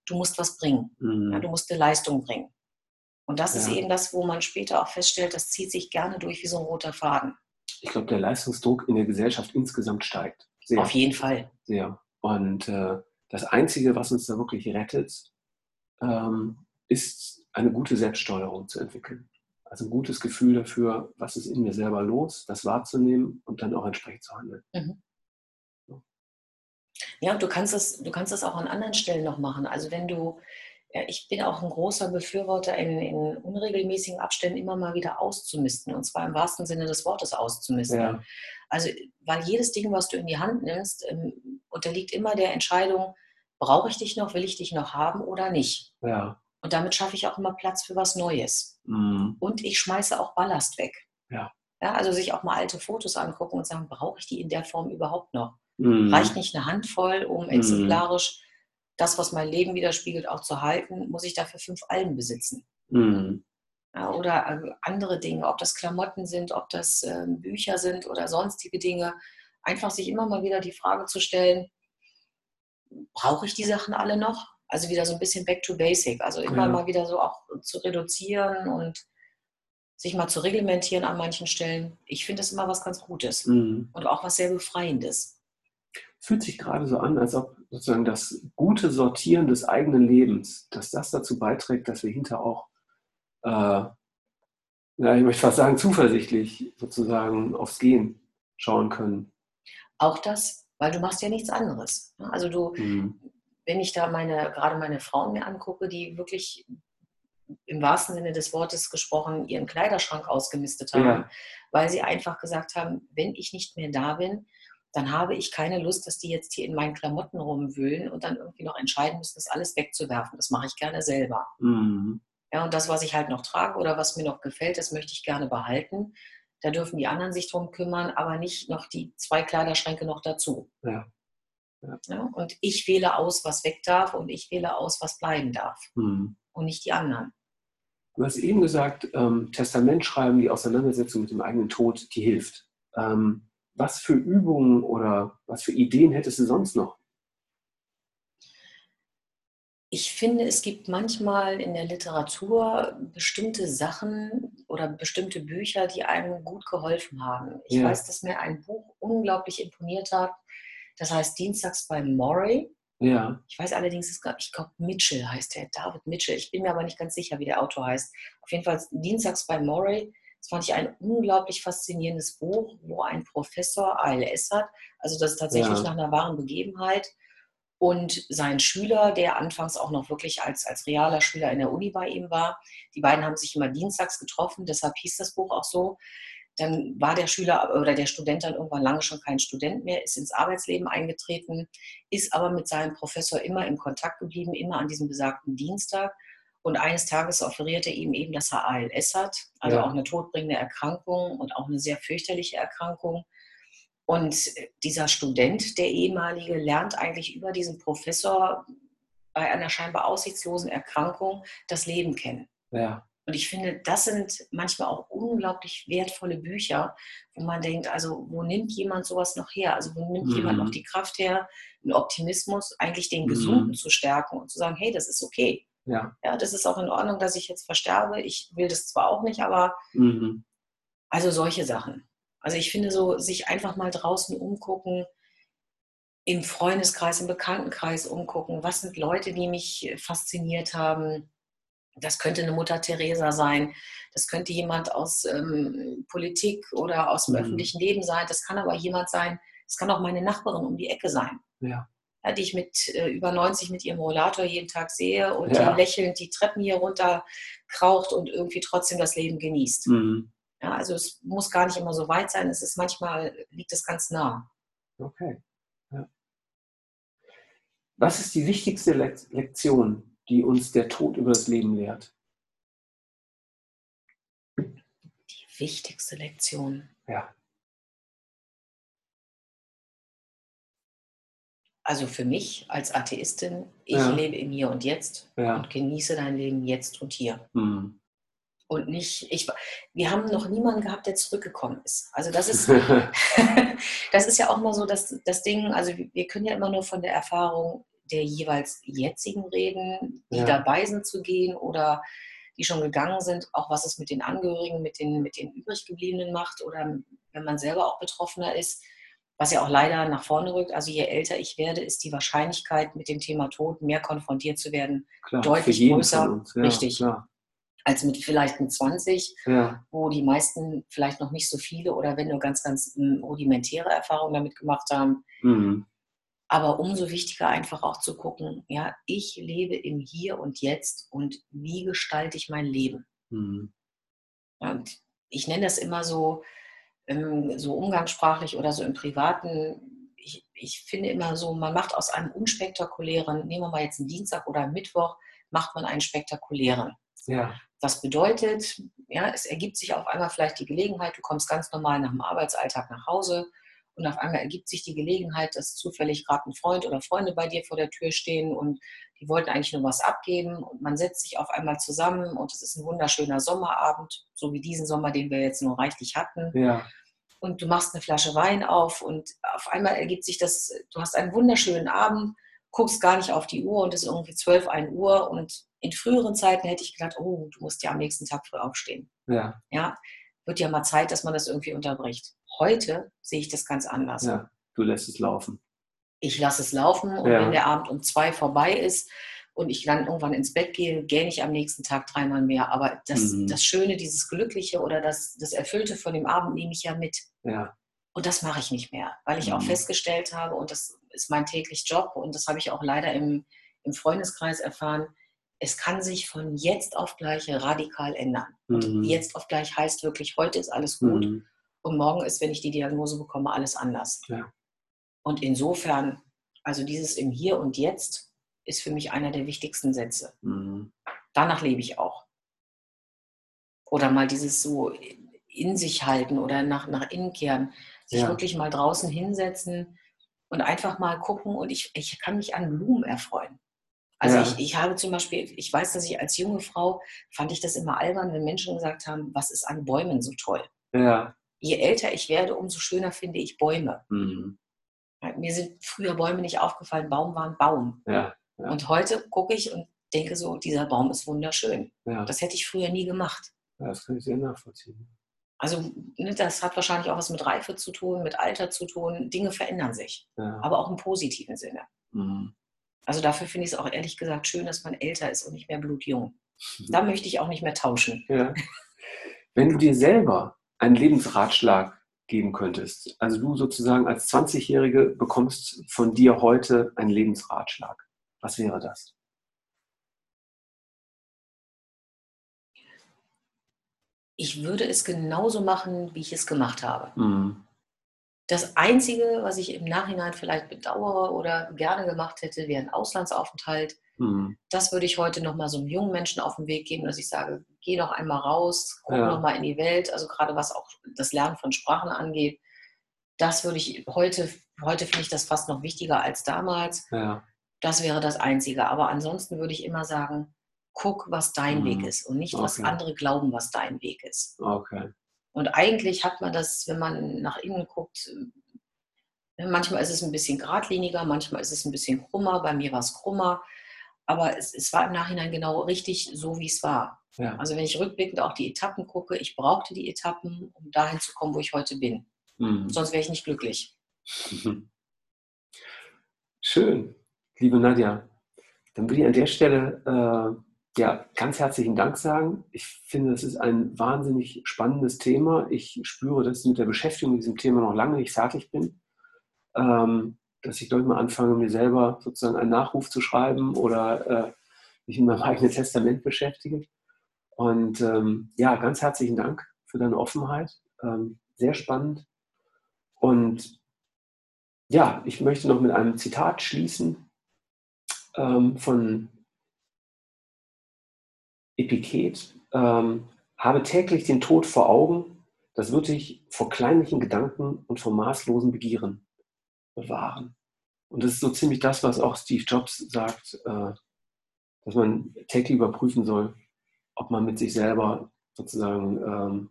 du musst was bringen. Mhm. Ja, du musst eine Leistung bringen. Und das ja. ist eben das, wo man später auch feststellt, das zieht sich gerne durch wie so ein roter Faden. Ich glaube, der Leistungsdruck in der Gesellschaft insgesamt steigt. Sehr. Auf jeden Fall. Sehr. Und äh, das Einzige, was uns da wirklich rettet, ähm, ist eine gute Selbststeuerung zu entwickeln. Also ein gutes Gefühl dafür, was ist in mir selber los, das wahrzunehmen und dann auch entsprechend zu handeln. Mhm. Ja, und du kannst es, du kannst es auch an anderen Stellen noch machen. Also wenn du ich bin auch ein großer Befürworter, in, in, unregelmäßigen Abständen immer mal wieder auszumisten. Und zwar im wahrsten Sinne des Wortes auszumisten. Ja. Also, weil jedes Ding, was du in die Hand nimmst, ähm, unterliegt immer der Entscheidung, brauche ich dich noch, will ich dich noch haben oder nicht. Ja. Und damit schaffe ich auch immer Platz für was Neues. Mhm. Und ich schmeiße auch Ballast weg. Ja. ja. Also sich auch mal alte Fotos angucken und sagen, brauche ich die in der Form überhaupt noch? Mhm. Reicht nicht eine Handvoll, um mhm. exemplarisch das, was mein Leben widerspiegelt, auch zu halten, muss ich dafür fünf Alben besitzen. Mhm. Ja, oder äh, andere Dinge, ob das Klamotten sind, ob das äh, Bücher sind oder sonstige Dinge. Einfach sich immer mal wieder die Frage zu stellen, brauche ich die Sachen alle noch? Also wieder so ein bisschen back to basic. Also immer ja. mal wieder so auch zu reduzieren und sich mal zu reglementieren an manchen Stellen. Ich finde das immer was ganz Gutes mhm. und auch was sehr Befreiendes fühlt sich gerade so an, als ob sozusagen das gute Sortieren des eigenen Lebens, dass das dazu beiträgt, dass wir hinter auch äh, ja, ich möchte fast sagen, zuversichtlich sozusagen aufs Gehen schauen können. Auch das, weil du machst ja nichts anderes. Also du, mhm. Wenn ich da meine, gerade meine Frauen mir angucke, die wirklich im wahrsten Sinne des Wortes gesprochen ihren Kleiderschrank ausgemistet haben, ja. weil sie einfach gesagt haben, wenn ich nicht mehr da bin, dann habe ich keine Lust, dass die jetzt hier in meinen Klamotten rumwühlen und dann irgendwie noch entscheiden müssen, das alles wegzuwerfen. Das mache ich gerne selber. Mhm. Ja, und das, was ich halt noch trage oder was mir noch gefällt, das möchte ich gerne behalten. Da dürfen die anderen sich drum kümmern, aber nicht noch die zwei Kleiderschränke noch dazu. Ja. Ja. und ich wähle aus, was weg darf und ich wähle aus, was bleiben darf. Mhm. Und nicht die anderen. Du hast eben gesagt, ähm, Testament schreiben, die Auseinandersetzung mit dem eigenen Tod, die hilft. Ähm, was für Übungen oder was für Ideen hättest du sonst noch? Ich finde, es gibt manchmal in der Literatur bestimmte Sachen oder bestimmte Bücher, die einem gut geholfen haben. Ich ja. weiß, dass mir ein Buch unglaublich imponiert hat. Das heißt Dienstags bei Morey. Ja. Ich weiß allerdings, ich glaube, Mitchell heißt der, David Mitchell. Ich bin mir aber nicht ganz sicher, wie der Autor heißt. Auf jeden Fall Dienstags bei Morey. Das fand ich ein unglaublich faszinierendes Buch, wo ein Professor ALS hat. Also das ist tatsächlich ja. nach einer wahren Begebenheit und sein Schüler, der anfangs auch noch wirklich als, als realer Schüler in der Uni bei ihm war. Die beiden haben sich immer dienstags getroffen, deshalb hieß das Buch auch so. Dann war der Schüler oder der Student dann irgendwann lange schon kein Student mehr, ist ins Arbeitsleben eingetreten, ist aber mit seinem Professor immer in Kontakt geblieben, immer an diesem besagten Dienstag. Und eines Tages offerierte er ihm eben, dass er ALS hat, also ja. auch eine todbringende Erkrankung und auch eine sehr fürchterliche Erkrankung. Und dieser Student, der ehemalige, lernt eigentlich über diesen Professor bei einer scheinbar aussichtslosen Erkrankung das Leben kennen. Ja. Und ich finde, das sind manchmal auch unglaublich wertvolle Bücher, wo man denkt, also wo nimmt jemand sowas noch her? Also wo nimmt mhm. jemand noch die Kraft her, einen Optimismus, eigentlich den Gesunden mhm. zu stärken und zu sagen, hey, das ist okay. Ja. ja, das ist auch in Ordnung, dass ich jetzt versterbe. Ich will das zwar auch nicht, aber mhm. also solche Sachen. Also ich finde so, sich einfach mal draußen umgucken, im Freundeskreis, im Bekanntenkreis umgucken, was sind Leute, die mich fasziniert haben. Das könnte eine Mutter Teresa sein, das könnte jemand aus ähm, Politik oder aus dem mhm. öffentlichen Leben sein, das kann aber jemand sein, das kann auch meine Nachbarin um die Ecke sein. Ja. Ja, die ich mit äh, über 90 mit ihrem Rollator jeden Tag sehe und ja. die lächelnd die Treppen hier runter kraucht und irgendwie trotzdem das Leben genießt. Mhm. Ja, also es muss gar nicht immer so weit sein, es ist manchmal liegt es ganz nah. Okay. Was ist die wichtigste Lektion, die uns der Tod über das Leben lehrt? Die wichtigste Lektion. Ja. Also für mich als Atheistin, ich ja. lebe im Hier und Jetzt ja. und genieße dein Leben jetzt und hier. Mhm und nicht, ich, wir haben noch niemanden gehabt, der zurückgekommen ist. Also das ist, das ist ja auch mal so das, das Ding, also wir können ja immer nur von der Erfahrung der jeweils jetzigen reden, die ja. dabei sind zu gehen oder die schon gegangen sind, auch was es mit den Angehörigen, mit den, mit den übriggebliebenen macht oder wenn man selber auch Betroffener ist, was ja auch leider nach vorne rückt. Also je älter ich werde, ist die Wahrscheinlichkeit, mit dem Thema Tod mehr konfrontiert zu werden, klar, deutlich größer. Ja, Richtig. Klar als mit vielleicht mit 20, ja. wo die meisten vielleicht noch nicht so viele oder wenn nur ganz, ganz hm, rudimentäre Erfahrungen damit gemacht haben. Mhm. Aber umso wichtiger einfach auch zu gucken, ja, ich lebe im Hier und Jetzt und wie gestalte ich mein Leben? Mhm. Und ich nenne das immer so, ähm, so umgangssprachlich oder so im Privaten. Ich, ich finde immer so, man macht aus einem unspektakulären, nehmen wir mal jetzt einen Dienstag oder einen Mittwoch, macht man einen spektakulären. Ja. Was bedeutet, ja, es ergibt sich auf einmal vielleicht die Gelegenheit, du kommst ganz normal nach dem Arbeitsalltag nach Hause und auf einmal ergibt sich die Gelegenheit, dass zufällig gerade ein Freund oder Freunde bei dir vor der Tür stehen und die wollten eigentlich nur was abgeben und man setzt sich auf einmal zusammen und es ist ein wunderschöner Sommerabend, so wie diesen Sommer, den wir jetzt nur reichlich hatten. Ja. Und du machst eine Flasche Wein auf und auf einmal ergibt sich das, du hast einen wunderschönen Abend, guckst gar nicht auf die Uhr und es ist irgendwie 12, 1 Uhr und in früheren Zeiten hätte ich gedacht, oh, du musst ja am nächsten Tag früh aufstehen. Ja. Ja, wird ja mal Zeit, dass man das irgendwie unterbricht. Heute sehe ich das ganz anders. Ja, du lässt es laufen. Ich lasse es laufen und ja. wenn der Abend um zwei vorbei ist, und ich dann irgendwann ins Bett gehe, gähne ich am nächsten Tag dreimal mehr. Aber das, mhm. das Schöne, dieses Glückliche oder das, das Erfüllte von dem Abend nehme ich ja mit. Ja. Und das mache ich nicht mehr, weil ich mhm. auch festgestellt habe, und das ist mein täglich Job, und das habe ich auch leider im, im Freundeskreis erfahren, es kann sich von jetzt auf gleich radikal ändern. Und mhm. jetzt auf gleich heißt wirklich, heute ist alles gut mhm. Und morgen ist, wenn ich die Diagnose bekomme, alles anders. Ja. Und insofern, also dieses im Hier und Jetzt ist für mich einer der wichtigsten Sätze. Mhm. Danach lebe ich auch. Oder mal dieses so in sich halten oder nach, nach innen kehren, sich ja. wirklich mal draußen hinsetzen und einfach mal gucken und ich, ich kann mich an Blumen erfreuen. Also ja. ich, ich habe zum Beispiel, ich weiß, dass ich als junge Frau fand ich das immer albern, wenn Menschen gesagt haben, was ist an Bäumen so toll. Ja. Je älter ich werde, umso schöner finde ich Bäume. Mhm. Mir sind früher Bäume nicht aufgefallen, Baum war ein Baum. Ja. Ja. Und heute gucke ich und denke so, dieser Baum ist wunderschön. Ja. Das hätte ich früher nie gemacht. Das kann ich sehr nachvollziehen. Also ne, das hat wahrscheinlich auch was mit Reife zu tun, mit Alter zu tun. Dinge verändern sich, aber auch im positiven Sinne. Mhm. Also dafür finde ich es auch ehrlich gesagt schön, dass man älter ist und nicht mehr blutjung. Mhm. Da möchte ich auch nicht mehr tauschen. Wenn du dir selber einen Lebensratschlag geben könntest, also du sozusagen als 20-Jährige bekommst von dir heute einen Lebensratschlag, was wäre das? Ich würde es genauso machen, wie ich es gemacht habe. Mhm. Das Einzige, was ich im Nachhinein vielleicht bedauere oder gerne gemacht hätte, wäre ein Auslandsaufenthalt. Mhm. Das würde ich heute nochmal so einem jungen Menschen auf den Weg geben, dass ich sage, geh noch einmal raus, guck ja. nochmal in die Welt. Also gerade was auch das Lernen von Sprachen angeht. Das würde ich heute, heute finde ich das fast noch wichtiger als damals. Ja. Das wäre das Einzige. Aber ansonsten würde ich immer sagen, guck, was dein mhm. Weg ist und nicht, was okay. andere glauben, was dein Weg ist. Okay. Und eigentlich hat man das, wenn man nach innen guckt, manchmal ist es ein bisschen geradliniger, manchmal ist es ein bisschen krummer. Bei mir war es krummer. Aber es, es war im Nachhinein genau richtig so, wie es war. Ja. Also wenn ich rückblickend auch die Etappen gucke, ich brauchte die Etappen, um dahin zu kommen, wo ich heute bin. Mhm. Sonst wäre ich nicht glücklich. Schön liebe Nadja, dann würde ich an der Stelle äh, ja, ganz herzlichen Dank sagen. Ich finde, das ist ein wahnsinnig spannendes Thema. Ich spüre, dass ich mit der Beschäftigung mit diesem Thema noch lange nicht fertig bin. Ähm, dass ich, ich, mal anfange, mir selber sozusagen einen Nachruf zu schreiben oder äh, mich mit meinem eigenen Testament beschäftige. Und ähm, ja, ganz herzlichen Dank für deine Offenheit. Ähm, sehr spannend. Und ja, ich möchte noch mit einem Zitat schließen ähm, von Epiktet, ähm, habe täglich den Tod vor Augen, das wird dich vor kleinlichen Gedanken und vor maßlosen Begieren bewahren. Und das ist so ziemlich das, was auch Steve Jobs sagt, äh, dass man täglich überprüfen soll, ob man mit sich selber sozusagen ähm,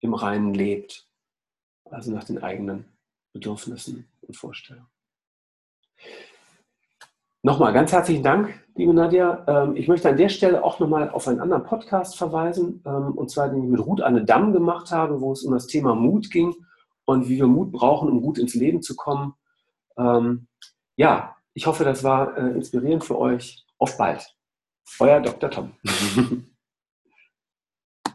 im Reinen lebt, also nach den eigenen Bedürfnissen und Vorstellungen. Nochmal ganz herzlichen Dank, liebe Nadja. Ähm, ich möchte an der Stelle auch nochmal auf einen anderen Podcast verweisen, ähm, und zwar den ich mit Ruth Anne Damm gemacht habe, wo es um das Thema Mut ging und wie wir Mut brauchen, um gut ins Leben zu kommen. Ähm, ja, ich hoffe, das war äh, inspirierend für euch. Auf bald. Euer Dr. Tom.